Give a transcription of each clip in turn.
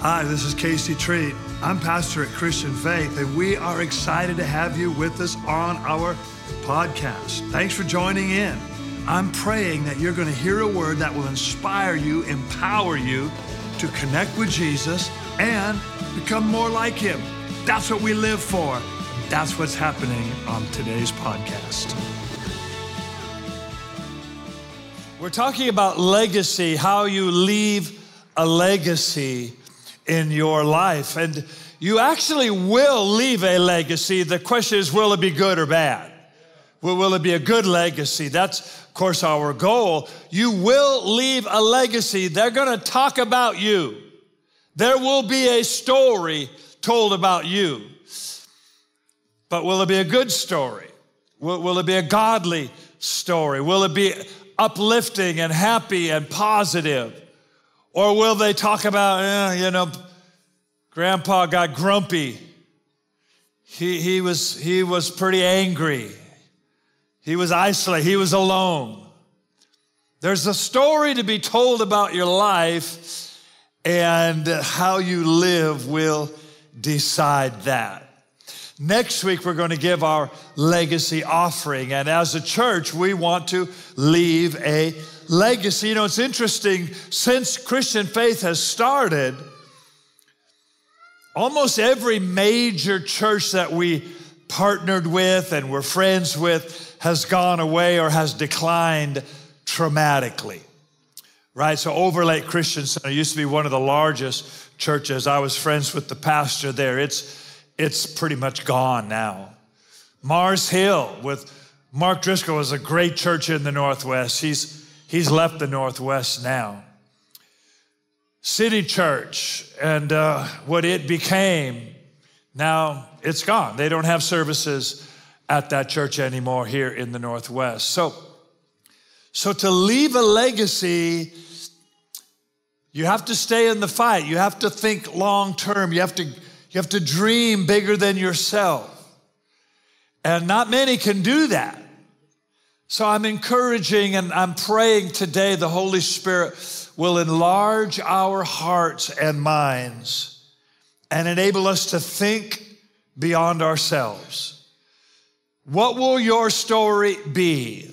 Hi, this is Casey Treat. I'm pastor at Christian Faith, and we are excited to have you with us on our podcast. Thanks for joining in. I'm praying that you're going to hear a word that will inspire you, empower you to connect with Jesus and become more like Him. That's what we live for. That's what's happening on today's podcast. We're talking about legacy, how you leave a legacy in your life. And you actually will leave a legacy. The question is, will it be good or bad? Will, will it be a good legacy? That's, of course, our goal. You will leave a legacy. They're going to talk about you. There will be a story told about you. But will it be a good story? Will, will it be a godly story? Will it be uplifting and happy and positive? Or will they talk about, eh, you know, grandpa got grumpy. He, he, was, he was pretty angry. He was isolated. He was alone. There's a story to be told about your life, and how you live will decide that. Next week, we're going to give our legacy offering. And as a church, we want to leave a legacy. You know, it's interesting, since Christian faith has started, almost every major church that we partnered with and were friends with has gone away or has declined dramatically. Right? So, Overlake Christian Center used to be one of the largest churches. I was friends with the pastor there. It's it's pretty much gone now. Mars Hill with Mark Driscoll was a great church in the Northwest. He's, he's left the Northwest now. City Church and uh, what it became, now it's gone. They don't have services at that church anymore here in the Northwest. So, so to leave a legacy, you have to stay in the fight. You have to think long term. You have to you have to dream bigger than yourself. And not many can do that. So I'm encouraging and I'm praying today the Holy Spirit will enlarge our hearts and minds and enable us to think beyond ourselves. What will your story be?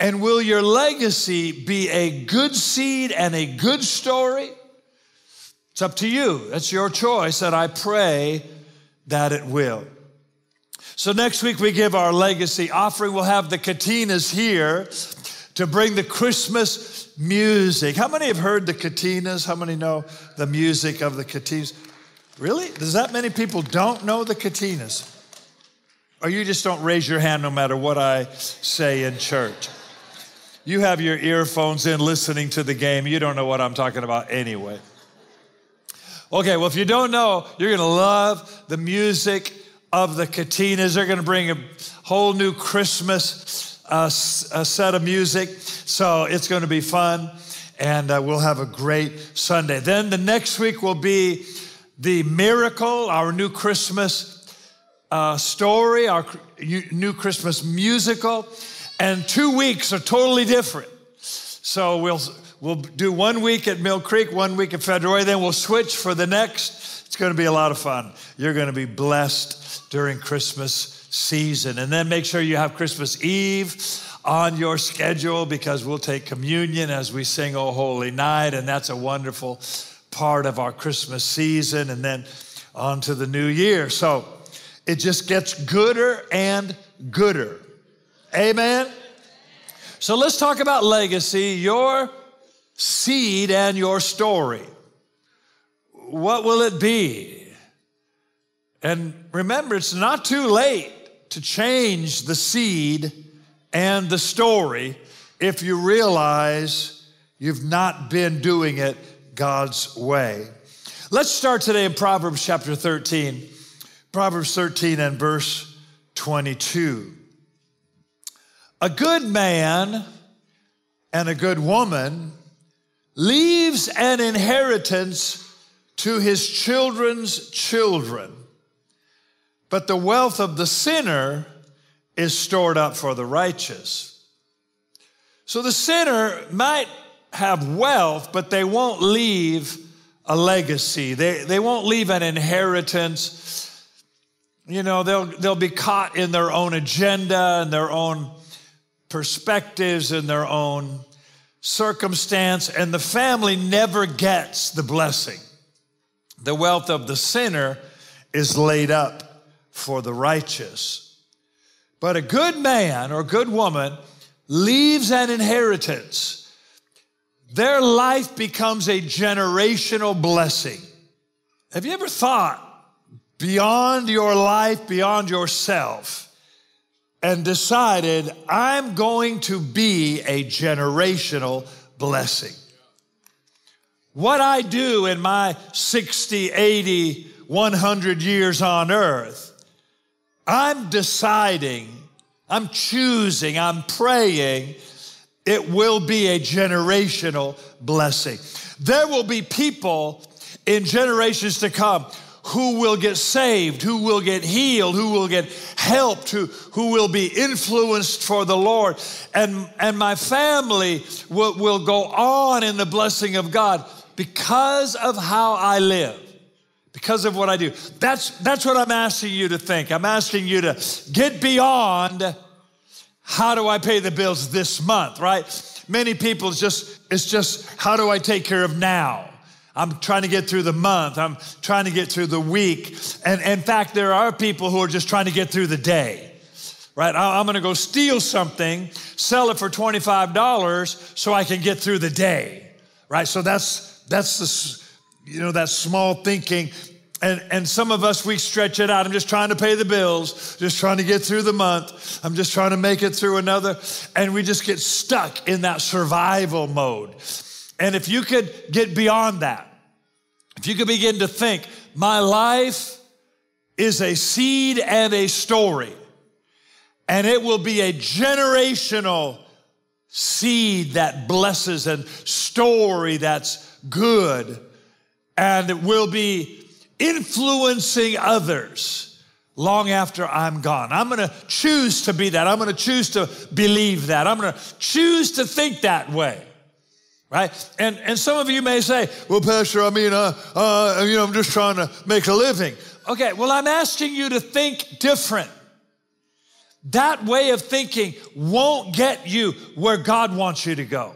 And will your legacy be a good seed and a good story? It's up to you. That's your choice, and I pray that it will. So next week we give our legacy offering. We'll have the Katinas here to bring the Christmas music. How many have heard the Katinas? How many know the music of the Katinas? Really? Does that many people don't know the Katinas? Or you just don't raise your hand no matter what I say in church? You have your earphones in listening to the game. You don't know what I'm talking about anyway. Okay, well, if you don't know, you're going to love the music of the Katinas. They're going to bring a whole new Christmas uh, set of music. So it's going to be fun, and uh, we'll have a great Sunday. Then the next week will be the miracle, our new Christmas uh, story, our new Christmas musical. And two weeks are totally different. So we'll We'll do one week at Mill Creek, one week at Federal, then we'll switch for the next. It's going to be a lot of fun. You're going to be blessed during Christmas season. And then make sure you have Christmas Eve on your schedule because we'll take communion as we sing Oh Holy Night. And that's a wonderful part of our Christmas season. And then on to the new year. So it just gets gooder and gooder. Amen. So let's talk about legacy. Your seed and your story. What will it be? And remember, it's not too late to change the seed and the story if you realize you've not been doing it God's way. Let's start today in Proverbs chapter 13. Proverbs 13 and verse 22. A good man and a good woman leaves an inheritance to his children's children, but the wealth of the sinner is stored up for the righteous. So the sinner might have wealth, but they won't leave a legacy. They, they won't leave an inheritance. You know, they'll, they'll be caught in their own agenda and their own perspectives and their own circumstance, and the family never gets the blessing. The wealth of the sinner is laid up for the righteous. But a good man or good woman leaves an inheritance their life becomes a generational blessing. Have you ever thought beyond your life, beyond yourself, and decided, I'm going to be a generational blessing? What I do in my 60, 80, 100 years on earth, I'm deciding, I'm choosing, I'm praying it will be a generational blessing. There will be people in generations to come who will get saved, who will get healed, who will get helped, who, who will be influenced for the Lord. And, and my family will, will go on in the blessing of God because of how I live, because of what I do. That's, that's what I'm asking you to think. I'm asking you to get beyond how do I pay the bills this month, right? Many people just it's just how do I take care of now? I'm trying to get through the month. I'm trying to get through the week. And in fact, there are people who are just trying to get through the day. Right? I'm going to go steal something, sell it for $25 so I can get through the day. Right? So that's that's the you know that small thinking and, and some of us, we stretch it out. I'm just trying to pay the bills, just trying to get through the month. I'm just trying to make it through another. And we just get stuck in that survival mode. And if you could get beyond that, if you could begin to think, my life is a seed and a story, and it will be a generational seed that blesses and story that's good, and it will be influencing others long after I'm gone. I'm gonna choose to be that. I'm gonna choose to believe that. I'm gonna choose to think that way. Right? And, and some of you may say, well, Pastor, I mean, uh, uh, you know, I'm just trying to make a living. Okay, well, I'm asking you to think different. That way of thinking won't get you where God wants you to go.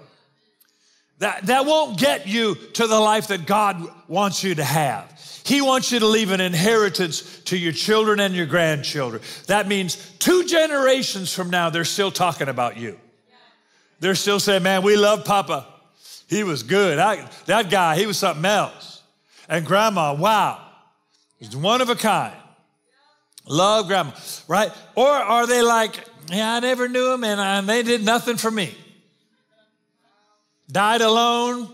That, that won't get you to the life that God wants you to have. He wants you to leave an inheritance to your children and your grandchildren. That means two generations from now, they're still talking about you. They're still saying, man, we love Papa. He was good. I, that guy, he was something else. And grandma, wow, he's one of a kind. Love grandma, right? Or are they like, yeah, I never knew him and, and they did nothing for me? Died alone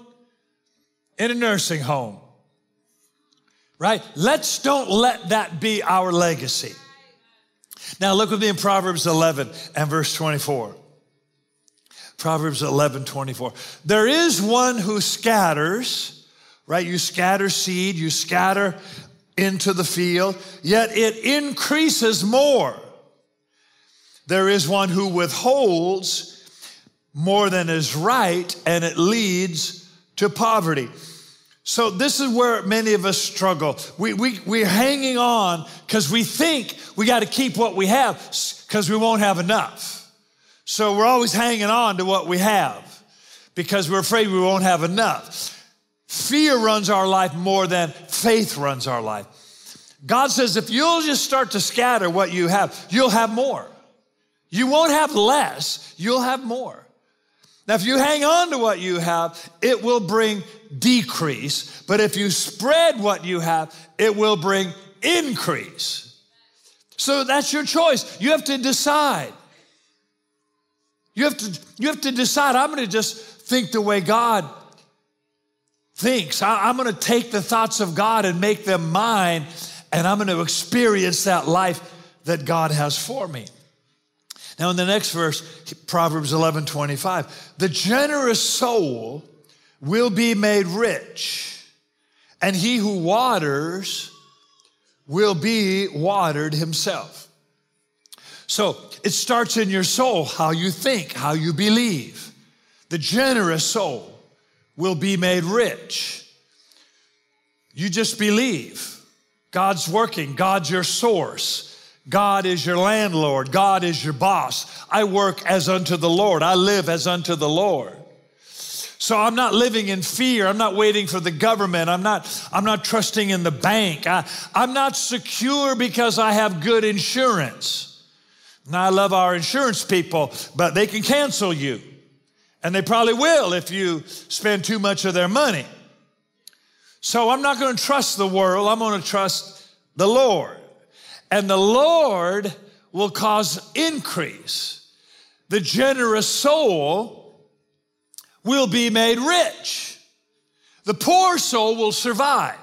in a nursing home right? Let's don't let that be our legacy. Now look with me in Proverbs 11 and verse 24. Proverbs 11, 24. There is one who scatters, right? You scatter seed, you scatter into the field, yet it increases more. There is one who withholds more than is right, and it leads to poverty. So this is where many of us struggle. We, we, we're hanging on because we think we got to keep what we have because we won't have enough. So we're always hanging on to what we have because we're afraid we won't have enough. Fear runs our life more than faith runs our life. God says if you'll just start to scatter what you have, you'll have more. You won't have less, you'll have more. Now, if you hang on to what you have, it will bring decrease. But if you spread what you have, it will bring increase. So that's your choice. You have to decide. You have to, you have to decide, I'm going to just think the way God thinks. I, I'm going to take the thoughts of God and make them mine, and I'm going to experience that life that God has for me. Now, in the next verse, Proverbs 11 25, the generous soul will be made rich, and he who waters will be watered himself. So it starts in your soul, how you think, how you believe. The generous soul will be made rich. You just believe. God's working, God's your source. God is your landlord. God is your boss. I work as unto the Lord. I live as unto the Lord. So I'm not living in fear. I'm not waiting for the government. I'm not, I'm not trusting in the bank. I, I'm not secure because I have good insurance. Now I love our insurance people, but they can cancel you. And they probably will if you spend too much of their money. So I'm not going to trust the world. I'm going to trust the Lord. And the Lord will cause increase. The generous soul will be made rich. The poor soul will survive,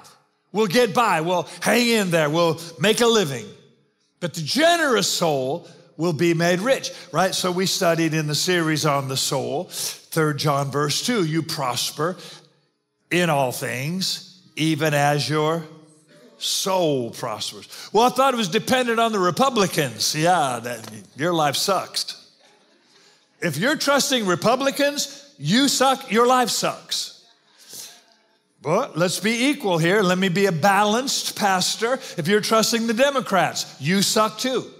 We'll get by, We'll hang in there, We'll make a living. But the generous soul will be made rich, right? So we studied in the series on the soul, 3 John verse 2, you prosper in all things even as your soul prospers. Well, I thought it was dependent on the Republicans. Yeah, that, your life sucks. If you're trusting Republicans, you suck, your life sucks. But let's be equal here. Let me be a balanced pastor. If you're trusting the Democrats, you suck too.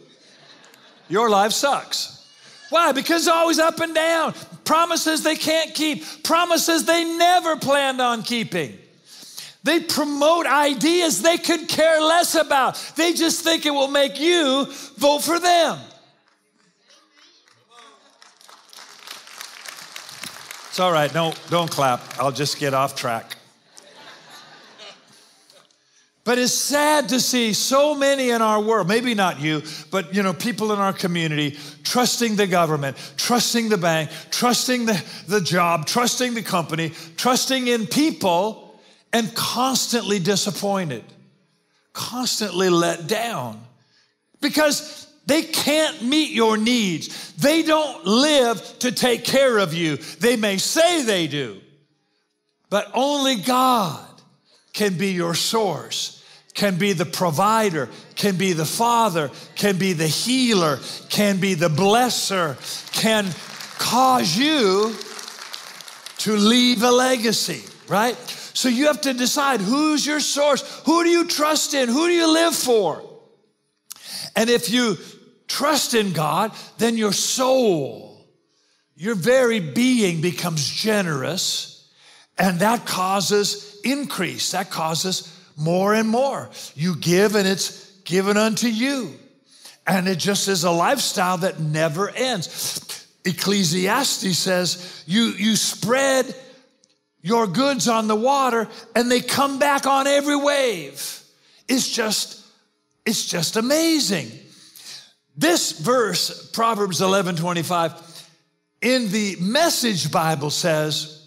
Your life sucks. Why? Because it's always up and down. Promises they can't keep, promises they never planned on keeping. They promote ideas they could care less about. They just think it will make you vote for them. It's all right. Don't, don't clap. I'll just get off track. But it's sad to see so many in our world, maybe not you, but you know, people in our community trusting the government, trusting the bank, trusting the, the job, trusting the company, trusting in people and constantly disappointed, constantly let down because they can't meet your needs. They don't live to take care of you. They may say they do, but only God can be your source, can be the provider, can be the father, can be the healer, can be the blesser, can cause you to leave a legacy, right? So you have to decide who's your source? Who do you trust in? Who do you live for? And if you trust in God, then your soul, your very being becomes generous, and that causes increase. That causes more and more. You give, and it's given unto you. And it just is a lifestyle that never ends. Ecclesiastes says, you, you spread your goods on the water and they come back on every wave. It's just, it's just amazing. This verse, Proverbs 11 25, in the Message Bible says,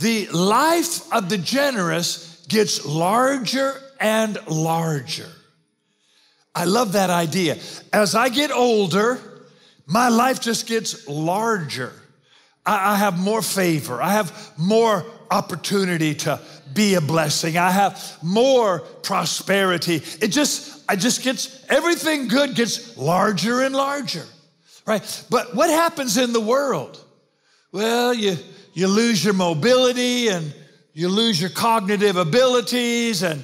the life of the generous gets larger and larger. I love that idea. As I get older, my life just gets larger. I, have more favor. I have more opportunity to be a blessing. I have more prosperity. It just, I just gets, everything good gets larger and larger, right? But what happens in the world? Well, you, you lose your mobility and you lose your cognitive abilities and,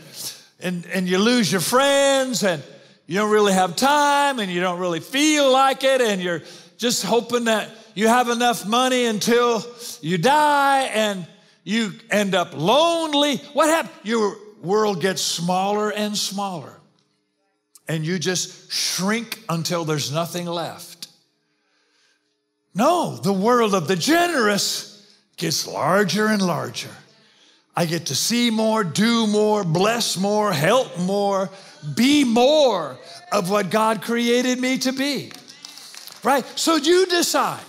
and, and you lose your friends and you don't really have time and you don't really feel like it and you're just hoping that you have enough money until you die and you end up lonely. What happened? Your world gets smaller and smaller. And you just shrink until there's nothing left. No, the world of the generous gets larger and larger. I get to see more, do more, bless more, help more, be more of what God created me to be. Right? So you decide.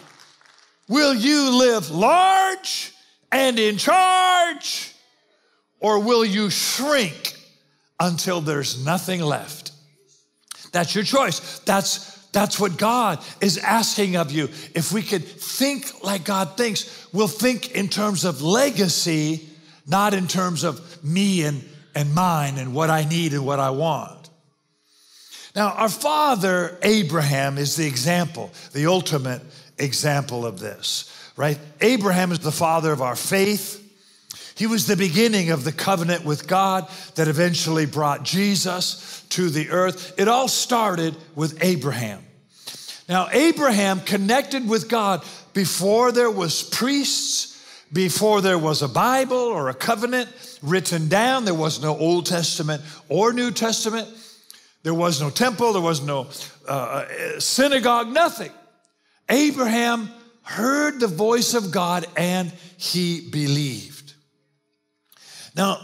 Will you live large and in charge, or will you shrink until there's nothing left? That's your choice. That's that's what God is asking of you. If we could think like God thinks, we'll think in terms of legacy, not in terms of me and, and mine and what I need and what I want. Now, our father Abraham is the example, the ultimate example of this, right? Abraham is the father of our faith. He was the beginning of the covenant with God that eventually brought Jesus to the earth. It all started with Abraham. Now, Abraham connected with God before there was priests, before there was a Bible or a covenant written down. There was no Old Testament or New Testament. There was no temple. There was no uh, uh synagogue, nothing. Abraham heard the voice of God and he believed. Now,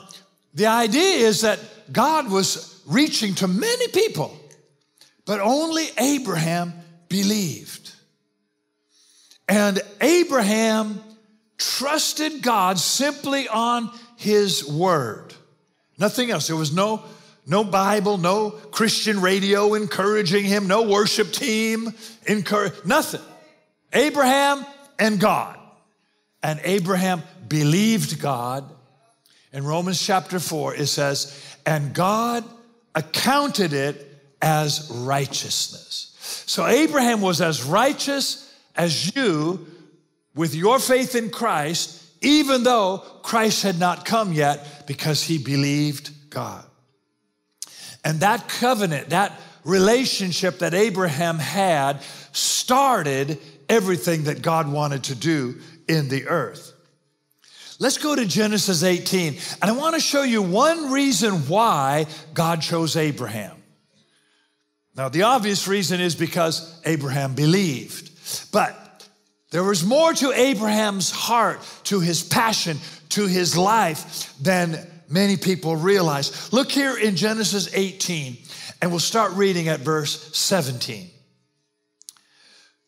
the idea is that God was reaching to many people, but only Abraham believed. And Abraham trusted God simply on his word. Nothing else. There was no, no Bible, no Christian radio encouraging him, no worship team encourage, nothing. Abraham and God. And Abraham believed God. In Romans chapter 4, it says, and God accounted it as righteousness. So Abraham was as righteous as you with your faith in Christ, even though Christ had not come yet because he believed God. And that covenant, that relationship that Abraham had started everything that God wanted to do in the earth. Let's go to Genesis 18, and I want to show you one reason why God chose Abraham. Now, the obvious reason is because Abraham believed, but there was more to Abraham's heart, to his passion, to his life than many people realize. Look here in Genesis 18, and we'll start reading at verse 17.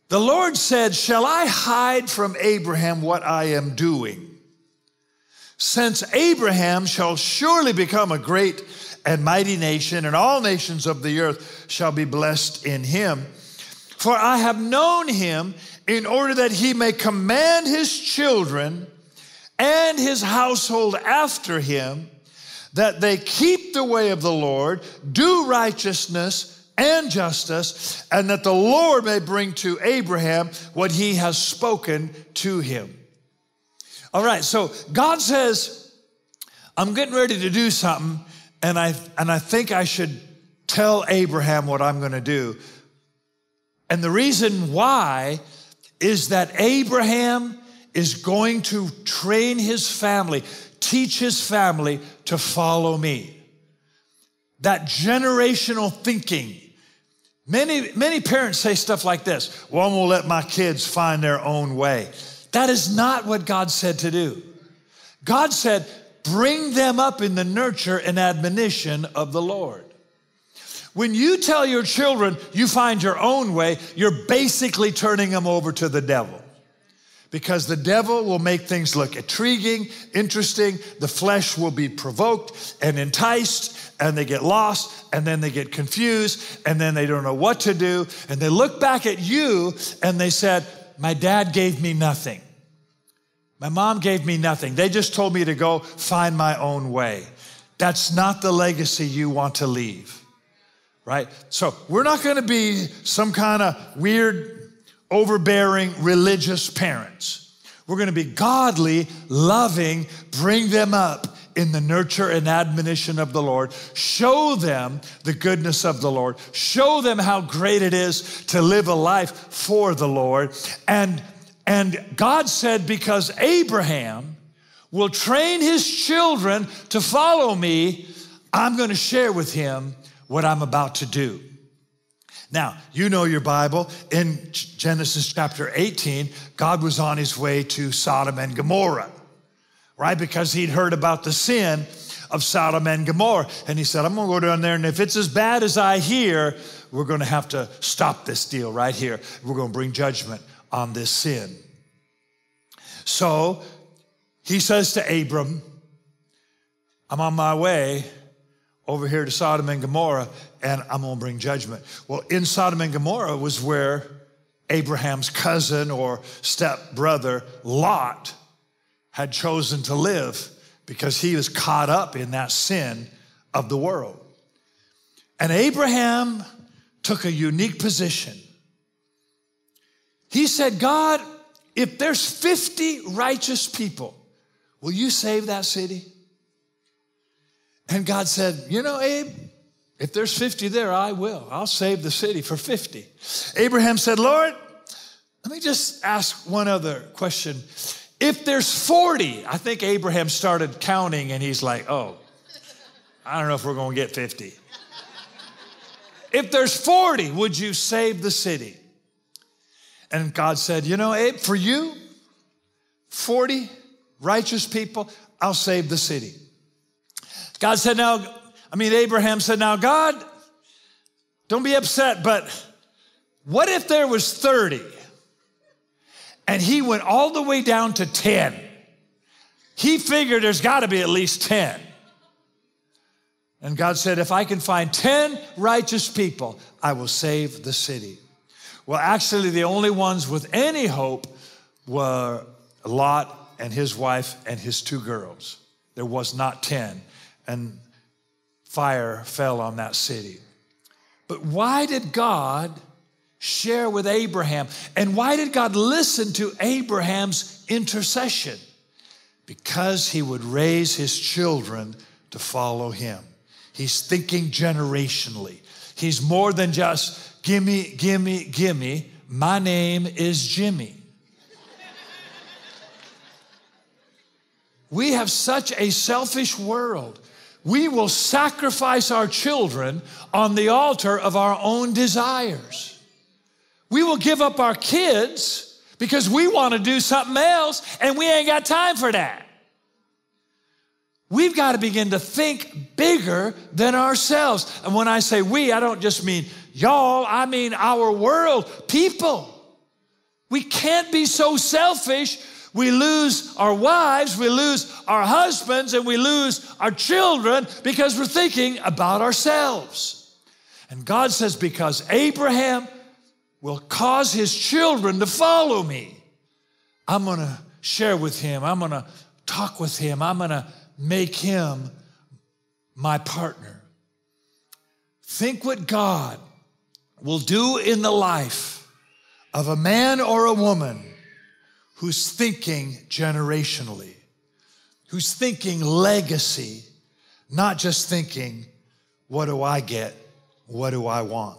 The Lord said, Shall I hide from Abraham what I am doing? Since Abraham shall surely become a great and mighty nation, and all nations of the earth shall be blessed in him. For I have known him in order that he may command his children and his household after him, that they keep the way of the Lord, do righteousness, and justice, and that the Lord may bring to Abraham what he has spoken to him. All right, so God says, I'm getting ready to do something, and I, and I think I should tell Abraham what I'm gonna do. And the reason why is that Abraham is going to train his family, teach his family to follow me. That generational thinking Many, many parents say stuff like this Well, I'm gonna let my kids find their own way. That is not what God said to do. God said, bring them up in the nurture and admonition of the Lord. When you tell your children you find your own way, you're basically turning them over to the devil because the devil will make things look intriguing, interesting. The flesh will be provoked and enticed, and they get lost, and then they get confused, and then they don't know what to do. And they look back at you and they said, My dad gave me nothing. My mom gave me nothing. They just told me to go find my own way. That's not the legacy you want to leave, right? So we're not going to be some kind of weird overbearing religious parents. We're going to be godly, loving, bring them up in the nurture and admonition of the Lord. Show them the goodness of the Lord. Show them how great it is to live a life for the Lord. And, and God said, because Abraham will train his children to follow me, I'm going to share with him what I'm about to do. Now, you know your Bible. In Genesis chapter 18, God was on his way to Sodom and Gomorrah, right? Because he'd heard about the sin of Sodom and Gomorrah. And he said, I'm gonna go down there, and if it's as bad as I hear, we're gonna have to stop this deal right here. We're gonna bring judgment on this sin. So he says to Abram, I'm on my way over here to Sodom and Gomorrah, and I'm gonna bring judgment. Well, in Sodom and Gomorrah was where Abraham's cousin or step brother, Lot, had chosen to live because he was caught up in that sin of the world. And Abraham took a unique position. He said, God, if there's 50 righteous people, Will you save that city? And God said, You know, Abe, if there's 50 there, I will. I'll save the city for 50. Abraham said, Lord, let me just ask one other question. If there's 40, I think Abraham started counting and he's like, oh, I don't know if we're going to get 50. if there's 40, would you save the city? And God said, You know, Abe, for you, 40 righteous people, I'll save the city. God said, Now, I mean, Abraham said, Now, God, don't be upset, but what if there was 30 and he went all the way down to 10? He figured there's got to be at least 10. And God said, If I can find 10 righteous people, I will save the city. Well, actually, the only ones with any hope were Lot and his wife and his two girls. There was not 10. And fire fell on that city. But why did God share with Abraham? And why did God listen to Abraham's intercession? Because he would raise his children to follow him. He's thinking generationally. He's more than just gimme, gimme, gimme. My name is Jimmy. we have such a selfish world. We will sacrifice our children on the altar of our own desires. We will give up our kids because we want to do something else and we ain't got time for that. We've got to begin to think bigger than ourselves. And when I say we, I don't just mean y'all, I mean our world, people. We can't be so selfish. We lose our wives, we lose our husbands, and we lose our children because we're thinking about ourselves. And God says, because Abraham will cause his children to follow me, I'm gonna share with him, I'm gonna talk with him, I'm gonna make him my partner. Think what God will do in the life of a man or a woman who's thinking generationally, who's thinking legacy, not just thinking, what do I get? What do I want?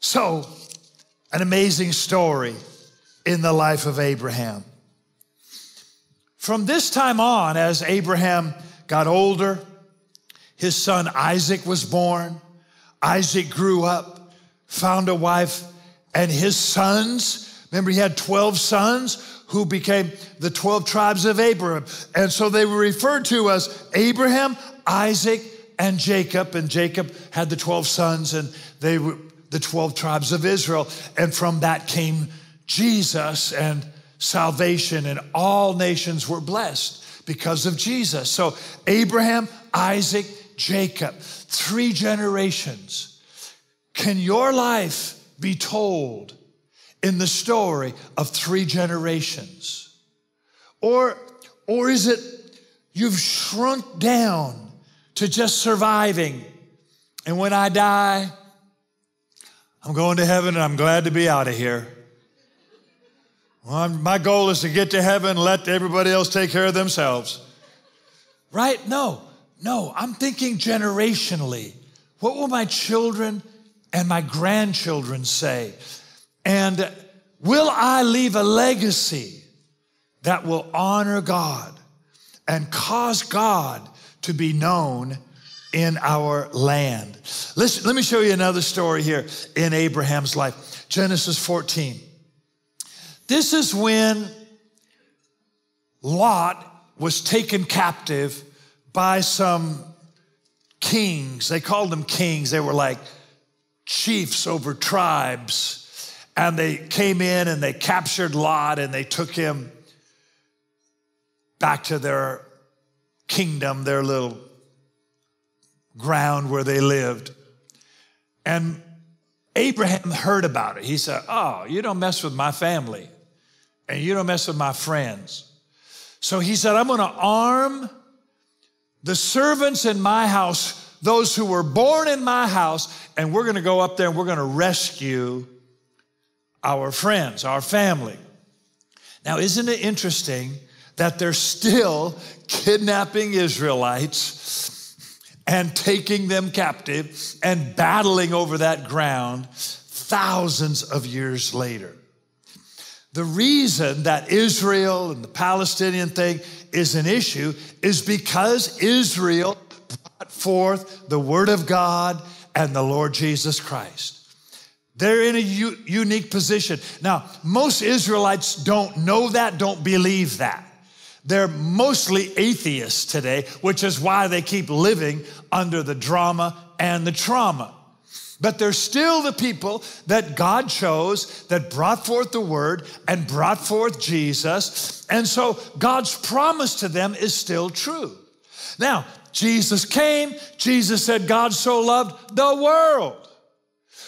So, an amazing story in the life of Abraham. From this time on, as Abraham got older, his son Isaac was born. Isaac grew up, found a wife, and his sons, remember, he had 12 sons who became the 12 tribes of Abraham. And so they were referred to as Abraham, Isaac, and Jacob. And Jacob had the 12 sons, and they were the 12 tribes of Israel. And from that came Jesus. And salvation, and all nations were blessed because of Jesus. So, Abraham, Isaac, Jacob, three generations. Can your life be told in the story of three generations? Or, or is it you've shrunk down to just surviving? And when I die, I'm going to heaven and I'm glad to be out of here. Well, my goal is to get to heaven, and let everybody else take care of themselves. Right? No, no, I'm thinking generationally. What will my children and my grandchildren say? And will I leave a legacy that will honor God and cause God to be known in our land? Listen, let me show you another story here in Abraham's life. Genesis 14. This is when Lot was taken captive by some kings. They called them kings. They were like chiefs over tribes. And they came in and they captured Lot and they took him back to their kingdom, their little ground where they lived. And Abraham heard about it. He said, Oh, you don't mess with my family and you don't mess with my friends. So he said, I'm going to arm the servants in my house, those who were born in my house, and we're going to go up there and we're going to rescue our friends, our family. Now, isn't it interesting that they're still kidnapping Israelites and taking them captive and battling over that ground thousands of years later. The reason that Israel and the Palestinian thing is an issue is because Israel forth the Word of God and the Lord Jesus Christ. They're in a u- unique position. Now, most Israelites don't know that, don't believe that. They're mostly atheists today, which is why they keep living under the drama and the trauma. But they're still the people that God chose that brought forth the word and brought forth Jesus. And so God's promise to them is still true. Now, Jesus came, Jesus said, God so loved the world.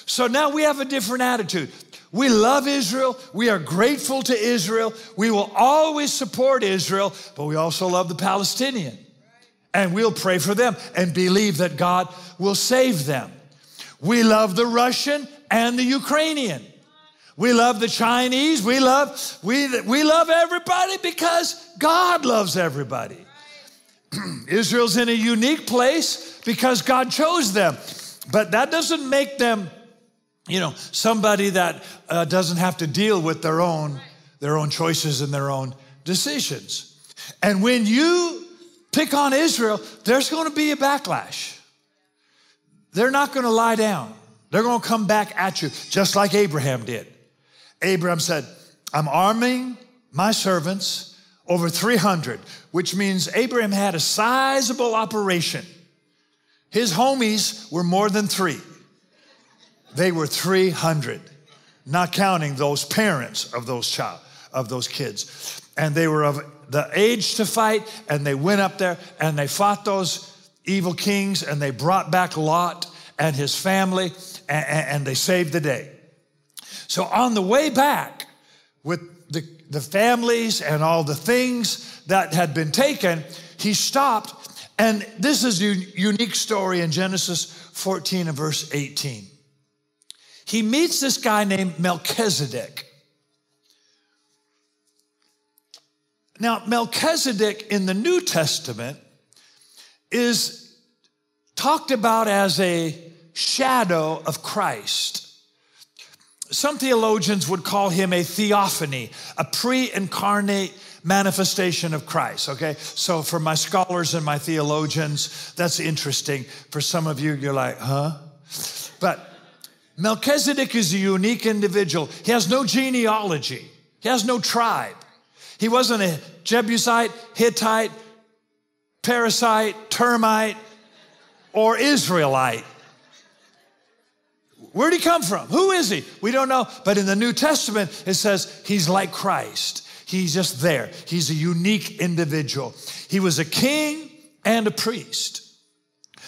So now we have a different attitude. We love Israel. We are grateful to Israel. We will always support Israel, but we also love the Palestinian. And we'll pray for them and believe that God will save them. We love the Russian and the Ukrainian. We love the Chinese. We love, we, we love everybody because God loves everybody. Israel's in a unique place because God chose them. But that doesn't make them you know, somebody that uh, doesn't have to deal with their own, their own choices and their own decisions. And when you pick on Israel, there's going to be a backlash. They're not going to lie down. They're going to come back at you, just like Abraham did. Abraham said, I'm arming my servants over 300, which means Abraham had a sizable operation. His homies were more than three. They were 300, not counting those parents of those child, of those kids. And they were of the age to fight, and they went up there and they fought those evil kings and they brought back Lot and his family and, and they saved the day. So on the way back with the, families and all the things that had been taken, he stopped. And this is a unique story in Genesis 14 and verse 18 he meets this guy named Melchizedek. Now, Melchizedek in the New Testament is talked about as a shadow of Christ. Some theologians would call him a theophany, a pre incarnate manifestation of Christ, okay? So for my scholars and my theologians, that's interesting. For some of you, you're like, huh? But Melchizedek is a unique individual. He has no genealogy, he has no tribe. He wasn't a Jebusite, Hittite, Parasite, Termite, or Israelite. Where'd he come from? Who is he? We don't know. But in the New Testament, it says he's like Christ. He's just there. He's a unique individual. He was a king and a priest.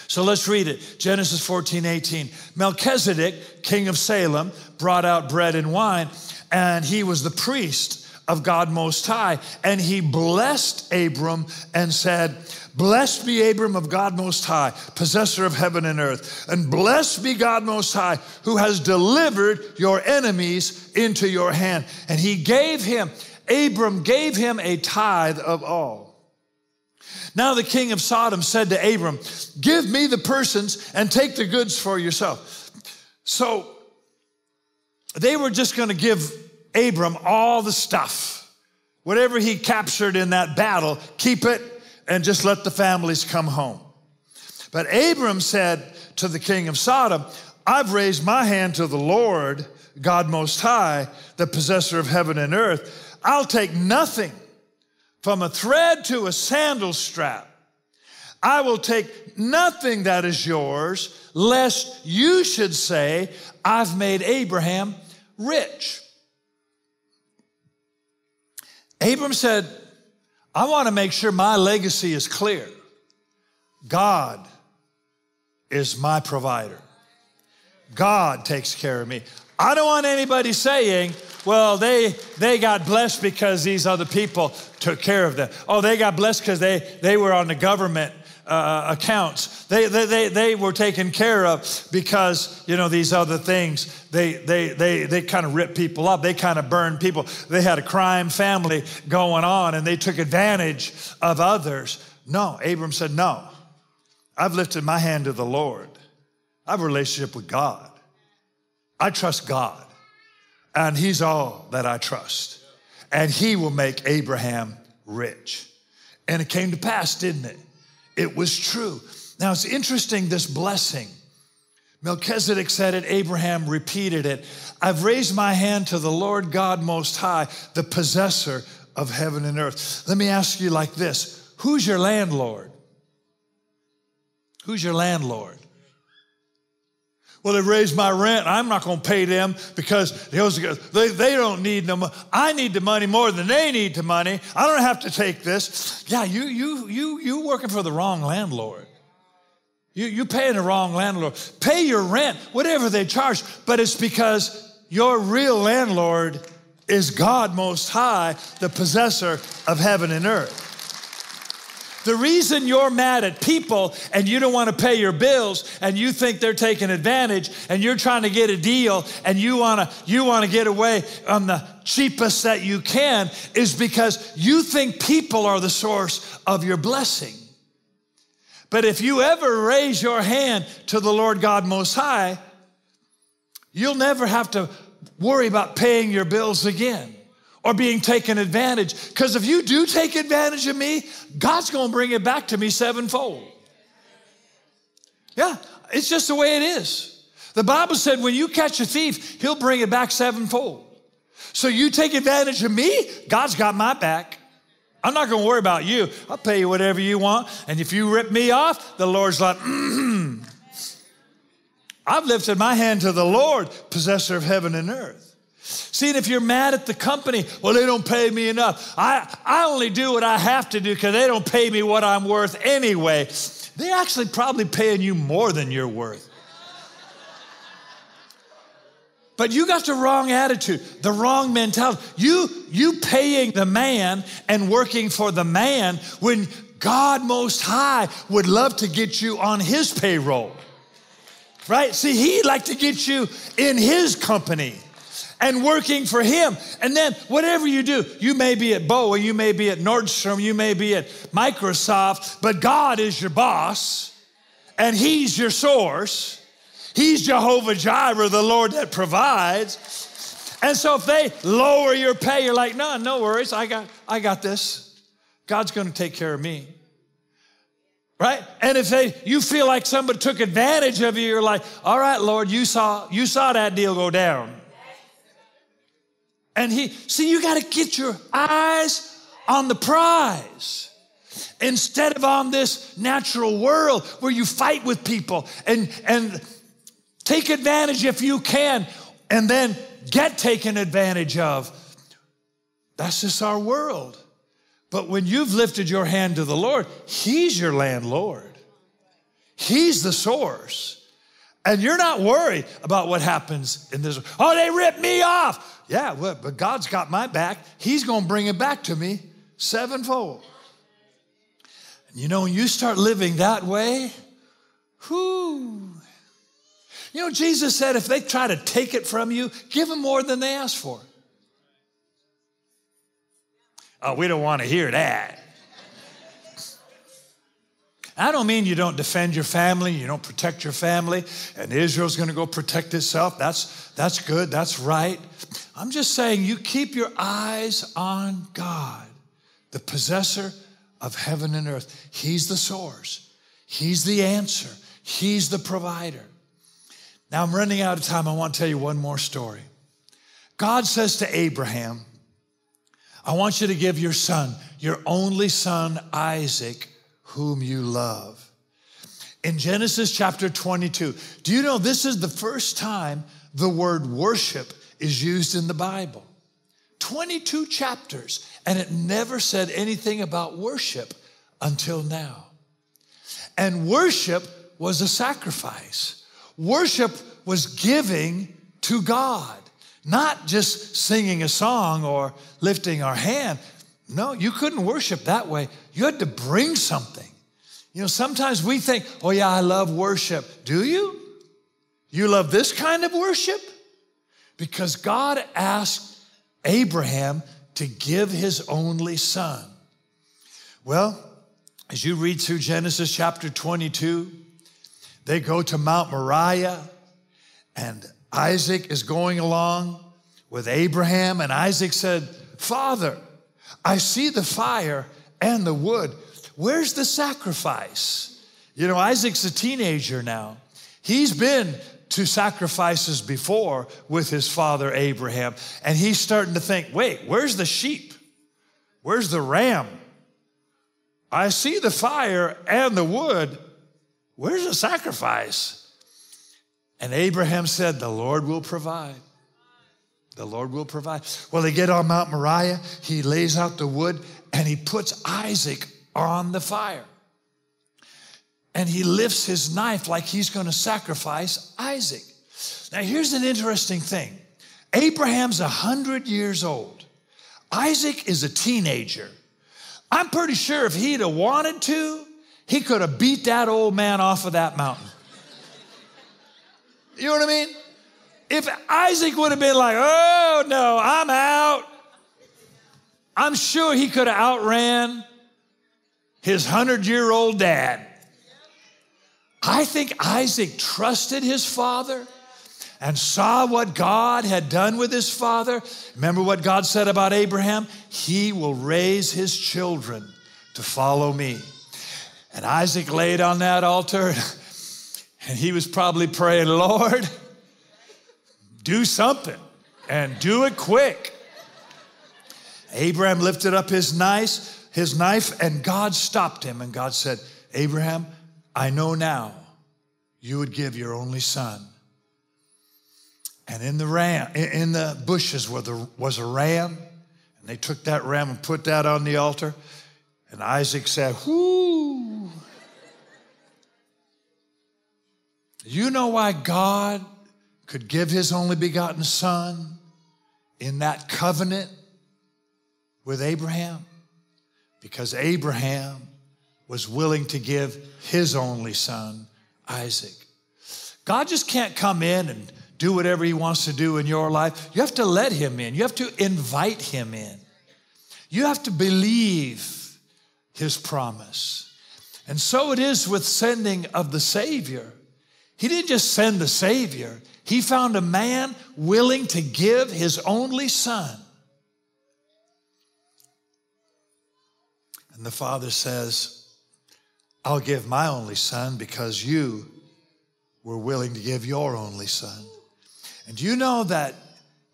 So let's read it. Genesis 14, 18. Melchizedek, king of Salem, brought out bread and wine, and he was the priest of God Most High. And he blessed Abram and said, Blessed be Abram of God Most High, possessor of heaven and earth. And blessed be God Most High, who has delivered your enemies into your hand. And he gave him, Abram gave him a tithe of all. Now the king of Sodom said to Abram, Give me the persons and take the goods for yourself. So they were just going to give Abram all the stuff. Whatever he captured in that battle, keep it and just let the families come home. But Abram said to the king of Sodom, I've raised my hand to the Lord, God Most High, the possessor of heaven and earth. I'll take nothing from a thread to a sandal strap. I will take nothing that is yours, lest you should say, I've made Abraham rich. Abram said, I want to make sure my legacy is clear. God is my provider. God takes care of me. I don't want anybody saying, well, they, they got blessed because these other people took care of them. Oh, they got blessed because they, they were on the government uh, accounts. They, they, they, they were taken care of because, you know, these other things, they, they, they, they kind of ripped people up. They kind of burned people. They had a crime family going on and they took advantage of others. No, Abram said, no. I've lifted my hand to the Lord. I have a relationship with God. I trust God, and He's all that I trust. And He will make Abraham rich. And it came to pass, didn't it? It was true. Now it's interesting, this blessing. Melchizedek said it, Abraham repeated it. I've raised my hand to the Lord God Most High, the possessor of heaven and earth. Let me ask you like this Who's your landlord? Who's your landlord? Well, they raised my rent. I'm not going to pay them because they, they don't need the money. I need the money more than they need the money. I don't have to take this. Yeah, you you you you working for the wrong landlord. You you paying the wrong landlord. Pay your rent, whatever they charge, but it's because your real landlord is God Most High, the possessor of heaven and earth. The reason you're mad at people and you don't want to pay your bills and you think they're taking advantage and you're trying to get a deal and you want to you want to get away on the cheapest that you can is because you think people are the source of your blessing. But if you ever raise your hand to the Lord God Most High, you'll never have to worry about paying your bills again or being taken advantage. Because if you do take advantage of me, God's going to bring it back to me sevenfold. Yeah, it's just the way it is. The Bible said when you catch a thief, he'll bring it back sevenfold. So you take advantage of me, God's got my back. I'm not going to worry about you. I'll pay you whatever you want. And if you rip me off, the Lord's like, mm-hmm. I've lifted my hand to the Lord, possessor of heaven and earth. See, if you're mad at the company, well, they don't pay me enough. I, I only do what I have to do because they don't pay me what I'm worth anyway. They're actually probably paying you more than you're worth. But you got the wrong attitude, the wrong mentality. You, you paying the man and working for the man when God Most High would love to get you on his payroll. Right? See, he'd like to get you in his company and working for Him. And then whatever you do, you may be at Boeing, you may be at Nordstrom, you may be at Microsoft, but God is your boss and He's your source. He's Jehovah Jireh, the Lord that provides. And so if they lower your pay, you're like, no, no worries. I got, I got this. God's going to take care of me. Right? And if they you feel like somebody took advantage of you, you're like, all right, Lord, you saw you saw that deal go down. And he, see, you got to get your eyes on the prize instead of on this natural world where you fight with people and, and take advantage if you can and then get taken advantage of. That's just our world. But when you've lifted your hand to the Lord, He's your landlord, He's the source. And you're not worried about what happens in this. Oh, they ripped me off. Yeah, well, but God's got my back. He's going to bring it back to me sevenfold. You know, when you start living that way, whoo. You know, Jesus said if they try to take it from you, give them more than they ask for. Oh, we don't want to hear that. I don't mean you don't defend your family, you don't protect your family, and Israel's going to go protect itself. That's, that's good, that's right. I'm just saying you keep your eyes on God, the possessor of heaven and earth. He's the source, He's the answer, He's the provider. Now I'm running out of time. I want to tell you one more story. God says to Abraham, I want you to give your son, your only son, Isaac, whom you love. In Genesis chapter 22, do you know this is the first time the word worship is used in the Bible? 22 chapters, and it never said anything about worship until now. And worship was a sacrifice, worship was giving to God, not just singing a song or lifting our hand. No, you couldn't worship that way. You had to bring something. You know, sometimes we think, oh, yeah, I love worship. Do you? You love this kind of worship? Because God asked Abraham to give his only son. Well, as you read through Genesis chapter 22, they go to Mount Moriah, and Isaac is going along with Abraham, and Isaac said, Father, I see the fire and the wood. Where's the sacrifice? You know, Isaac's a teenager now. He's been to sacrifices before with his father Abraham, and he's starting to think, wait, where's the sheep? Where's the ram? I see the fire and the wood. Where's the sacrifice? And Abraham said, The Lord will provide. The Lord will provide. Well, they get on Mount Moriah, he lays out the wood, and he puts Isaac on the fire. And he lifts his knife like he's going to sacrifice Isaac. Now, here's an interesting thing Abraham's 100 years old, Isaac is a teenager. I'm pretty sure if he'd have wanted to, he could have beat that old man off of that mountain. You know what I mean? If Isaac would have been like, oh no, I'm out, I'm sure he could have outran his hundred year old dad. I think Isaac trusted his father and saw what God had done with his father. Remember what God said about Abraham? He will raise his children to follow me. And Isaac laid on that altar and he was probably praying, Lord, do something and do it quick. Abraham lifted up his knife, his knife, and God stopped him. And God said, Abraham, I know now you would give your only son and in the ram, in the bushes where there was a ram, and they took that ram and put that on the altar. And Isaac said, Whoo. You know why God could give his only begotten son in that covenant with Abraham? Because Abraham was willing to give his only son, Isaac. God just can't come in and do whatever He wants to do in your life. You have to let Him in, you have to invite Him in. You have to believe His promise. And so it is with sending of the Savior. He didn't just send the Savior, He found a man willing to give His only Son. And the Father says, I'll give my only Son because you were willing to give your only Son. And you know that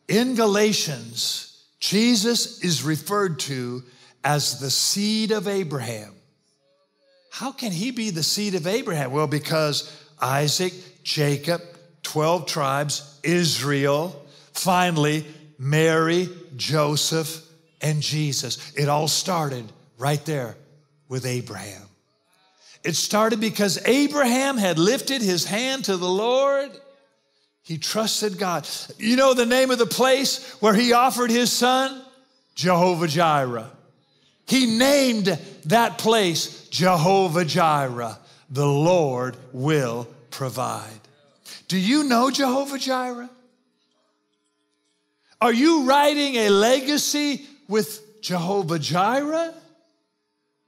in Galatians, Jesus is referred to as the seed of Abraham. How can he be the seed of Abraham? Well, because Isaac, Jacob, 12 tribes, Israel, finally, Mary, Joseph, and Jesus. It all started right there with Abraham. It started because Abraham had lifted his hand to the Lord he trusted God. You know the name of the place where he offered his son? Jehovah Jireh. He named that place Jehovah Jireh. The Lord will provide. Do you know Jehovah Jireh? Are you writing a legacy with Jehovah Jireh?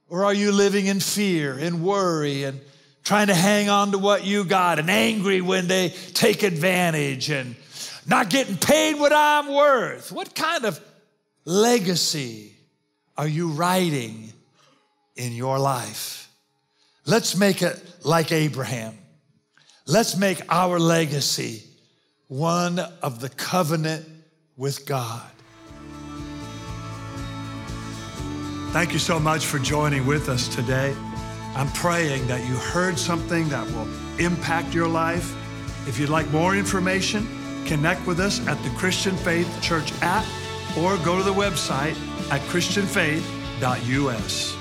Or are you living in fear and worry and trying to hang on to what you got and angry when they take advantage and not getting paid what I'm worth. What kind of legacy are you writing in your life? Let's make it like Abraham. Let's make our legacy one of the covenant with God. Thank you so much for joining with us today. I'm praying that you heard something that will impact your life. If you'd like more information, connect with us at the Christian Faith Church app or go to the website at christianfaith.us.